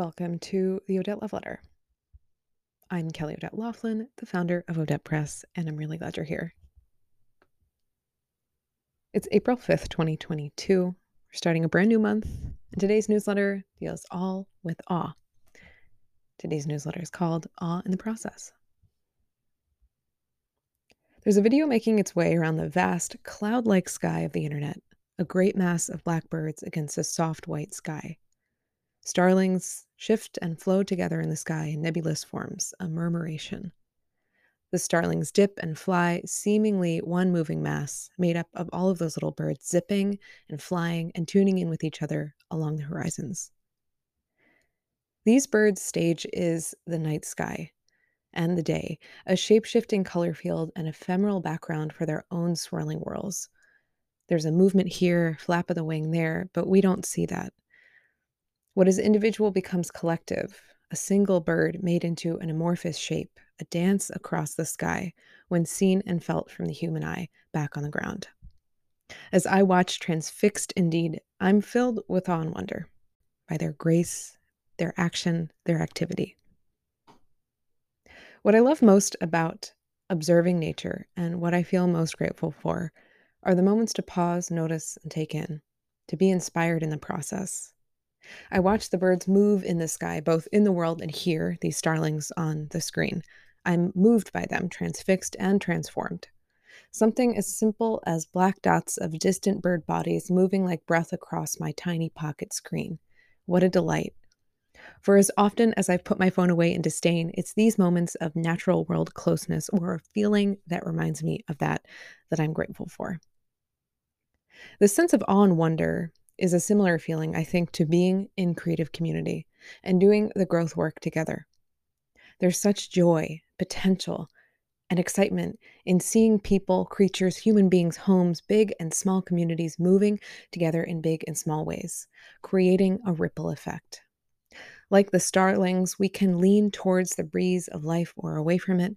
Welcome to the Odette Love Letter. I'm Kelly Odette Laughlin, the founder of Odette Press, and I'm really glad you're here. It's April 5th, 2022. We're starting a brand new month, and today's newsletter deals all with awe. Today's newsletter is called Awe in the Process. There's a video making its way around the vast, cloud like sky of the internet, a great mass of blackbirds against a soft white sky. Starlings shift and flow together in the sky in nebulous forms, a murmuration. The starlings dip and fly, seemingly one moving mass, made up of all of those little birds zipping and flying and tuning in with each other along the horizons. These birds' stage is the night sky and the day, a shape shifting color field and ephemeral background for their own swirling whirls. There's a movement here, flap of the wing there, but we don't see that. What is individual becomes collective, a single bird made into an amorphous shape, a dance across the sky when seen and felt from the human eye back on the ground. As I watch transfixed indeed, I'm filled with awe and wonder by their grace, their action, their activity. What I love most about observing nature and what I feel most grateful for are the moments to pause, notice, and take in, to be inspired in the process, I watch the birds move in the sky, both in the world and here, these starlings on the screen. I'm moved by them, transfixed and transformed. Something as simple as black dots of distant bird bodies moving like breath across my tiny pocket screen. What a delight. For as often as I've put my phone away in disdain, it's these moments of natural world closeness or a feeling that reminds me of that that I'm grateful for. The sense of awe and wonder is a similar feeling, I think, to being in creative community and doing the growth work together. There's such joy, potential, and excitement in seeing people, creatures, human beings, homes, big and small communities moving together in big and small ways, creating a ripple effect. Like the starlings, we can lean towards the breeze of life or away from it,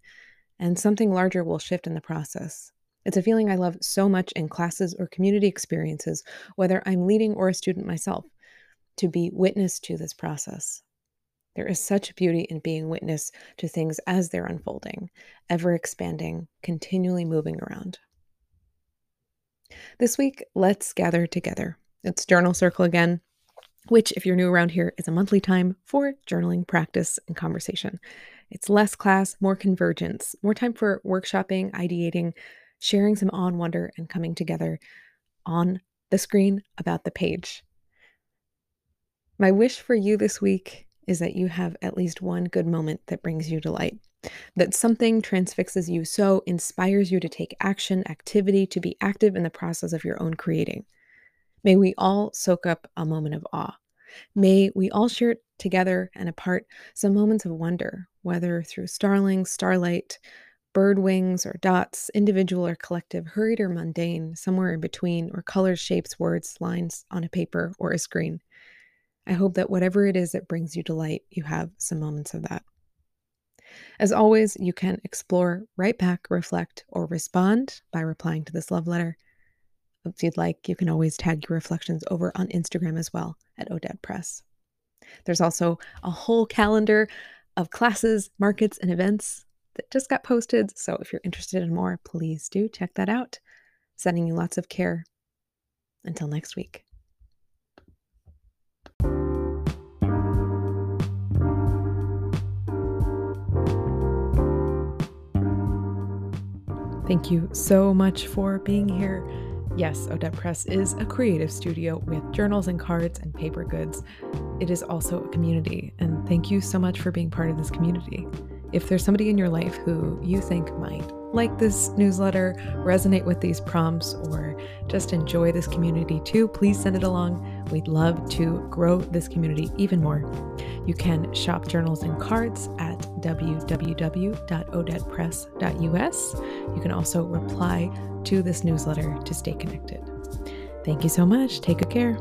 and something larger will shift in the process. It's a feeling I love so much in classes or community experiences, whether I'm leading or a student myself, to be witness to this process. There is such beauty in being witness to things as they're unfolding, ever expanding, continually moving around. This week, let's gather together. It's Journal Circle again, which, if you're new around here, is a monthly time for journaling practice and conversation. It's less class, more convergence, more time for workshopping, ideating, sharing some awe and wonder and coming together on the screen about the page. My wish for you this week is that you have at least one good moment that brings you delight, that something transfixes you so inspires you to take action, activity, to be active in the process of your own creating. May we all soak up a moment of awe. May we all share together and apart some moments of wonder, whether through starlings, starlight, bird wings or dots, individual or collective, hurried or mundane, somewhere in between, or colors, shapes, words, lines on a paper or a screen. I hope that whatever it is that brings you delight, you have some moments of that. As always, you can explore, write back, reflect, or respond by replying to this love letter. If you'd like, you can always tag your reflections over on Instagram as well at Odette Press. There's also a whole calendar of classes, markets, and events that just got posted. So if you're interested in more, please do check that out. Sending you lots of care. Until next week. Thank you so much for being here. Yes, Odette Press is a creative studio with journals and cards and paper goods. It is also a community, and thank you so much for being part of this community. If there's somebody in your life who you think might like this newsletter, resonate with these prompts, or just enjoy this community too, please send it along. We'd love to grow this community even more. You can shop journals and cards at www.odettepress.us. You can also reply to this newsletter to stay connected. Thank you so much. Take good care.